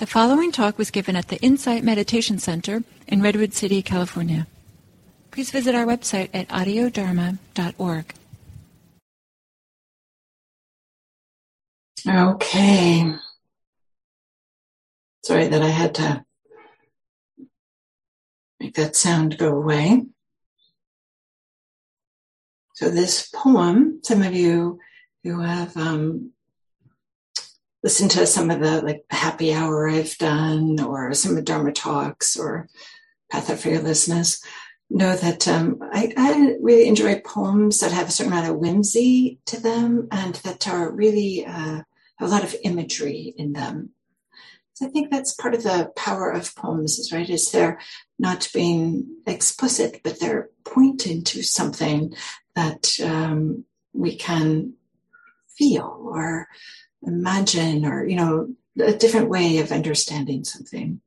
The following talk was given at the Insight Meditation Center in Redwood City, California. Please visit our website at audiodharma.org. Okay. Sorry that I had to make that sound go away. So this poem, some of you who have um, listen to some of the like happy hour I've done or some of the Dharma talks or Path of Fearlessness know that um, I, I, really enjoy poems that have a certain amount of whimsy to them and that are really uh, a lot of imagery in them. So I think that's part of the power of poems, right? Is they're not being explicit, but they're pointing to something that um, we can feel or imagine or, you know, a different way of understanding something.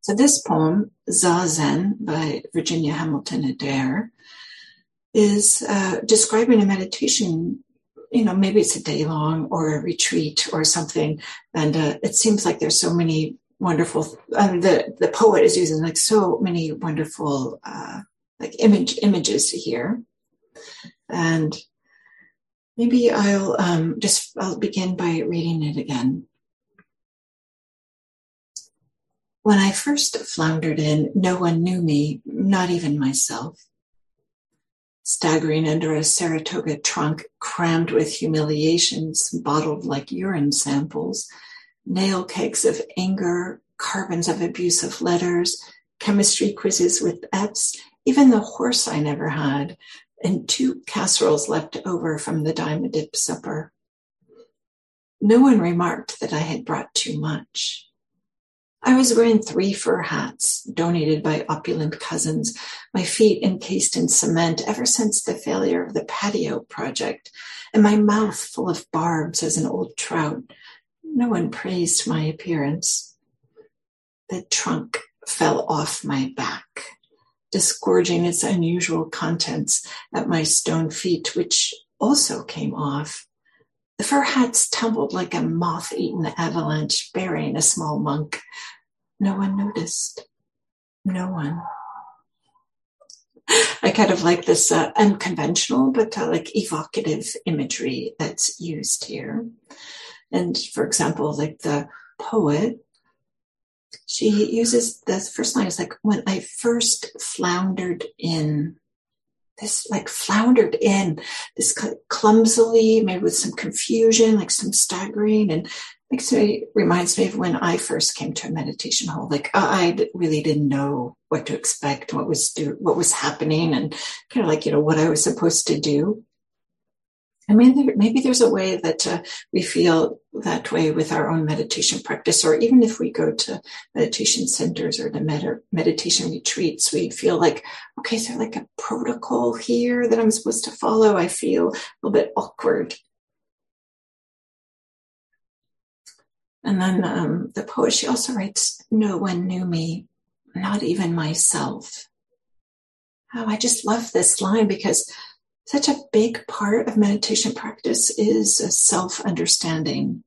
So this poem, Zazen by Virginia Hamilton Adair, is uh, describing a meditation. You know, maybe it's a day long or a retreat or something, and uh, it seems like there's so many wonderful. Um, the the poet is using like so many wonderful uh, like image images here, and Maybe I'll um, just I'll begin by reading it again. When I first floundered in, no one knew me, not even myself. Staggering under a Saratoga trunk crammed with humiliations bottled like urine samples, nail kegs of anger, carbons of abusive letters, chemistry quizzes with F's, even the horse I never had, and two casseroles left over from the diamond dip supper. No one remarked that I had brought too much. I was wearing three fur hats donated by opulent cousins, my feet encased in cement ever since the failure of the patio project, and my mouth full of barbs as an old trout. No one praised my appearance. The trunk fell off my back disgorging its unusual contents at my stone feet, which also came off. The fur hats tumbled like a moth eaten avalanche, burying a small monk. No one noticed. No one. I kind of like this uh, unconventional, but uh, like evocative imagery that's used here. And for example, like the poet she uses the first line is like when I first floundered in this like floundered in this clumsily maybe with some confusion like some staggering and makes me reminds me of when I first came to a meditation hall like uh, I really didn't know what to expect what was do what was happening and kind of like you know what I was supposed to do I mean, maybe there's a way that uh, we feel that way with our own meditation practice, or even if we go to meditation centers or the med- meditation retreats, we feel like, okay, is there like a protocol here that I'm supposed to follow? I feel a little bit awkward. And then um, the poet, she also writes, No one knew me, not even myself. Oh, I just love this line because such a big part of meditation practice is self understanding.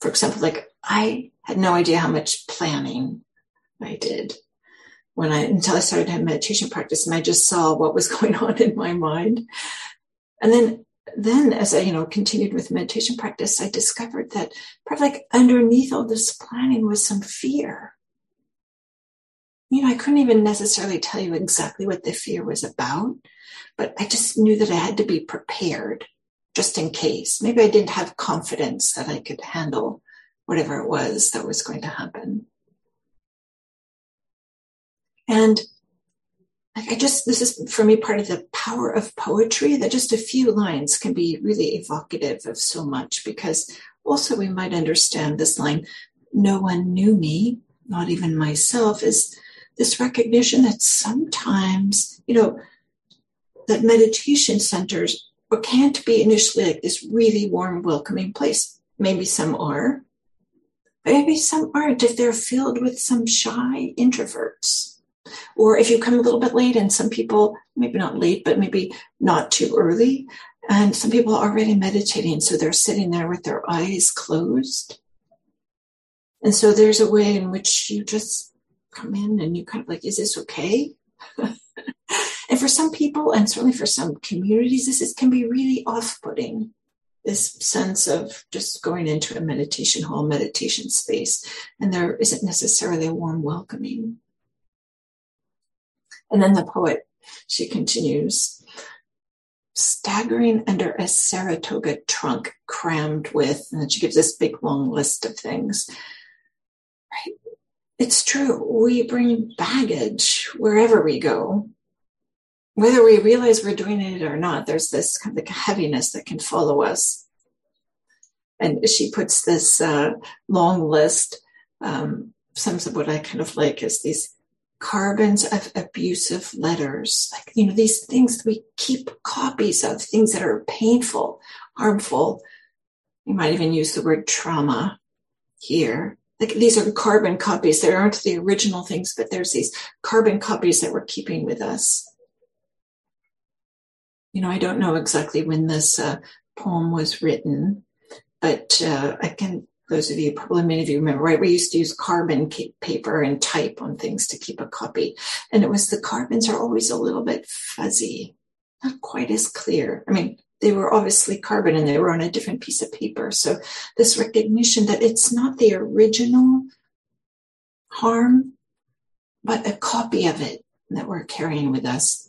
For example, like I had no idea how much planning I did when I until I started to have meditation practice and I just saw what was going on in my mind. And then then as I, you know, continued with meditation practice, I discovered that probably like underneath all this planning was some fear. You know, I couldn't even necessarily tell you exactly what the fear was about, but I just knew that I had to be prepared just in case. Maybe I didn't have confidence that I could handle whatever it was that was going to happen. And I just, this is for me part of the power of poetry that just a few lines can be really evocative of so much because also we might understand this line, no one knew me, not even myself, is this recognition that sometimes, you know, that meditation centers can't be initially like this really warm, welcoming place. Maybe some are, maybe some aren't if they're filled with some shy introverts. Or if you come a little bit late and some people, maybe not late, but maybe not too early, and some people are already meditating, so they're sitting there with their eyes closed. And so there's a way in which you just come in and you kind of like, is this okay? and for some people, and certainly for some communities, this is, can be really off putting. This sense of just going into a meditation hall, meditation space, and there isn't necessarily a warm welcoming. And then the poet, she continues, staggering under a Saratoga trunk crammed with, and then she gives this big long list of things. Right? It's true. We bring baggage wherever we go. Whether we realize we're doing it or not, there's this kind of heaviness that can follow us. And she puts this uh, long list. Um, some of what I kind of like is these carbons of abusive letters, like, you know, these things we keep copies of, things that are painful, harmful. You might even use the word trauma here. Like these are carbon copies. They aren't the original things, but there's these carbon copies that we're keeping with us. You know, I don't know exactly when this uh, poem was written, but uh, I can those of you, probably many of you remember, right? We used to use carbon paper and type on things to keep a copy. And it was the carbons are always a little bit fuzzy, not quite as clear. I mean, they were obviously carbon and they were on a different piece of paper. So this recognition that it's not the original harm, but a copy of it that we're carrying with us.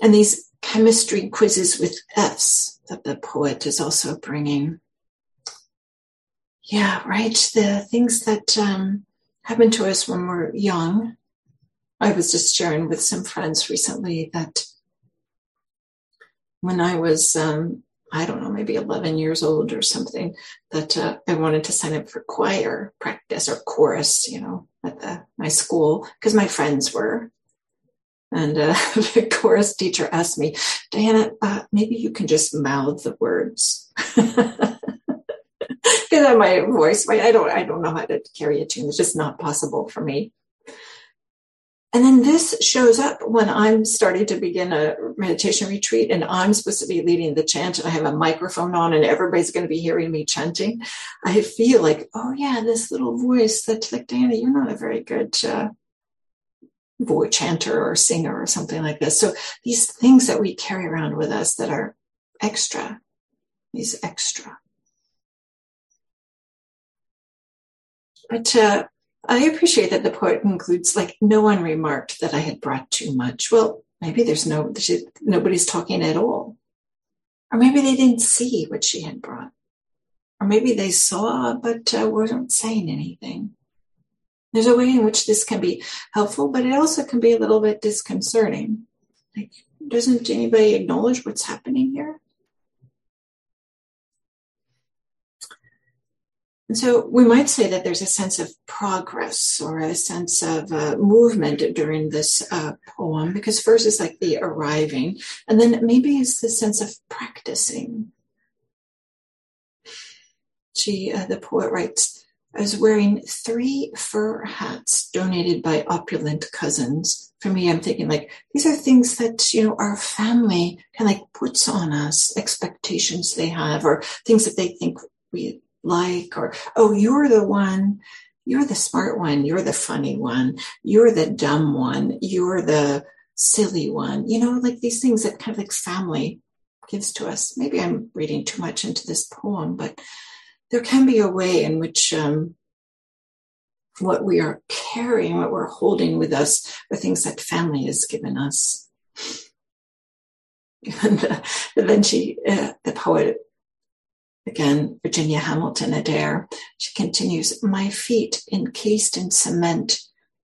And these chemistry quizzes with F's that the poet is also bringing yeah, right. The things that um, happen to us when we're young. I was just sharing with some friends recently that when I was, um, I don't know, maybe 11 years old or something, that uh, I wanted to sign up for choir practice or chorus, you know, at the, my school because my friends were. And uh, the chorus teacher asked me, Diana, uh, maybe you can just mouth the words. because my voice. I don't I don't know how to carry a tune. It's just not possible for me. And then this shows up when I'm starting to begin a meditation retreat and I'm supposed to be leading the chant and I have a microphone on and everybody's going to be hearing me chanting. I feel like, oh yeah, this little voice that's like, Diana, you're not a very good uh, voice chanter or singer or something like this. So these things that we carry around with us that are extra, these extra. But uh, I appreciate that the poet includes like no one remarked that I had brought too much. Well, maybe there's no nobody's talking at all, or maybe they didn't see what she had brought, or maybe they saw but uh, weren't saying anything. There's a way in which this can be helpful, but it also can be a little bit disconcerting. Like, doesn't anybody acknowledge what's happening here? And so we might say that there's a sense of progress or a sense of uh, movement during this uh, poem, because first is like the arriving, and then maybe it's the sense of practicing. She, uh, the poet writes, I was wearing three fur hats donated by opulent cousins. For me, I'm thinking like these are things that you know our family kind of like puts on us, expectations they have, or things that they think we like, or, oh, you're the one, you're the smart one, you're the funny one, you're the dumb one, you're the silly one, you know, like these things that kind of like family gives to us. Maybe I'm reading too much into this poem, but there can be a way in which um, what we are carrying, what we're holding with us, are things that family has given us. And, uh, she, uh, the poet Again, Virginia Hamilton Adair. She continues, My feet encased in cement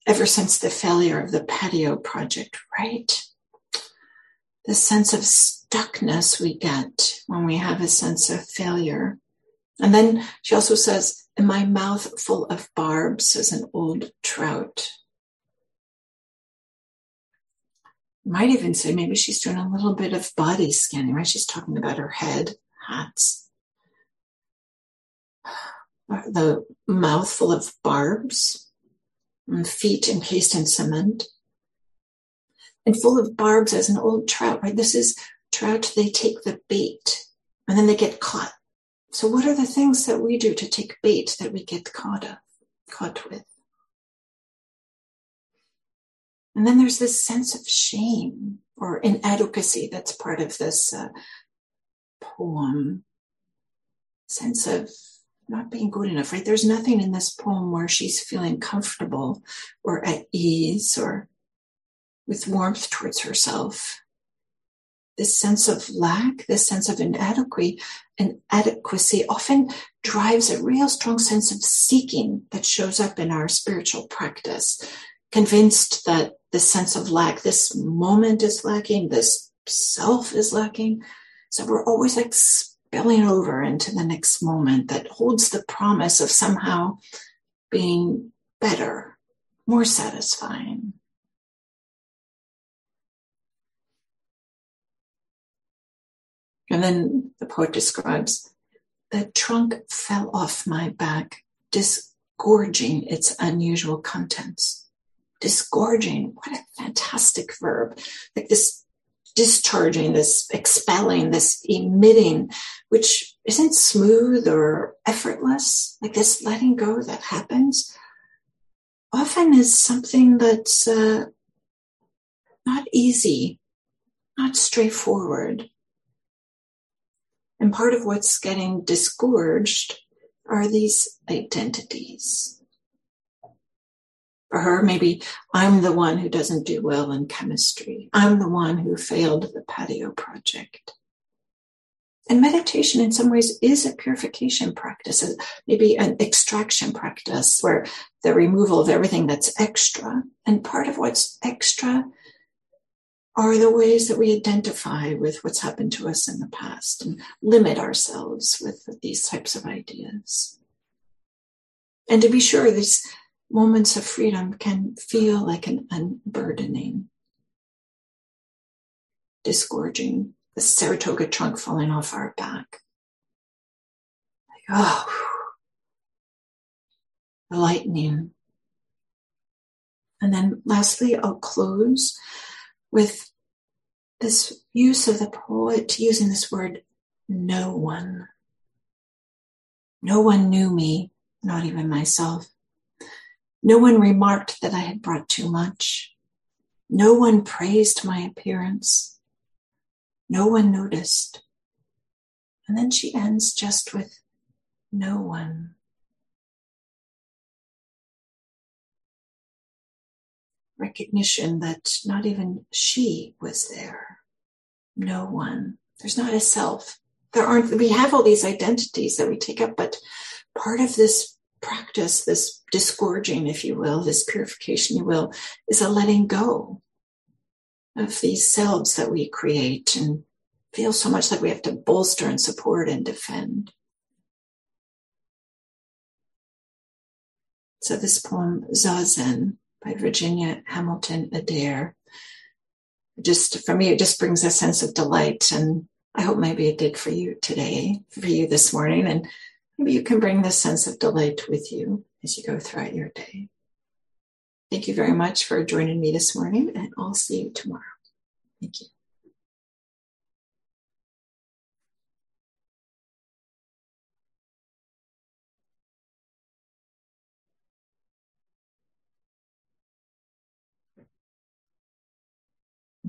ever since the failure of the patio project, right? The sense of stuckness we get when we have a sense of failure. And then she also says, my mouth full of barbs as an old trout. Might even say maybe she's doing a little bit of body scanning, right? She's talking about her head, hats the mouth full of barbs, and feet encased in cement, and full of barbs as an old trout, right? This is trout, they take the bait and then they get caught So, what are the things that we do to take bait that we get caught up, caught with? And then there's this sense of shame or inadequacy that's part of this uh, poem. Sense of not being good enough, right? There's nothing in this poem where she's feeling comfortable or at ease or with warmth towards herself. This sense of lack, this sense of inadequacy, inadequacy often drives a real strong sense of seeking that shows up in our spiritual practice. Convinced that this sense of lack, this moment is lacking, this self is lacking. So we're always like spilling over into the next moment that holds the promise of somehow being better, more satisfying. And then the poet describes the trunk fell off my back, disgorging its unusual contents. Disgorging, what a fantastic verb. Like this discharging, this expelling, this emitting, which isn't smooth or effortless, like this letting go that happens, often is something that's uh, not easy, not straightforward. And part of what's getting disgorged are these identities. For her, maybe I'm the one who doesn't do well in chemistry. I'm the one who failed the patio project. And meditation, in some ways, is a purification practice, maybe an extraction practice where the removal of everything that's extra. And part of what's extra are the ways that we identify with what's happened to us in the past and limit ourselves with these types of ideas. And to be sure, these moments of freedom can feel like an unburdening, disgorging, the Saratoga trunk falling off our back. Like, oh, the lightning. And then lastly, I'll close with this use of the poet using this word, no one. No one knew me, not even myself. No one remarked that I had brought too much. No one praised my appearance. No one noticed. And then she ends just with no one. Recognition that not even she was there. No one. There's not a self. There aren't, we have all these identities that we take up, but part of this practice, this disgorging, if you will, this purification, you will, is a letting go of these selves that we create and feel so much like we have to bolster and support and defend. So this poem, Zazen, by Virginia Hamilton Adair, just for me, it just brings a sense of delight. And I hope maybe it did for you today, for you this morning. And Maybe you can bring this sense of delight with you as you go throughout your day. Thank you very much for joining me this morning, and I'll see you tomorrow. Thank you.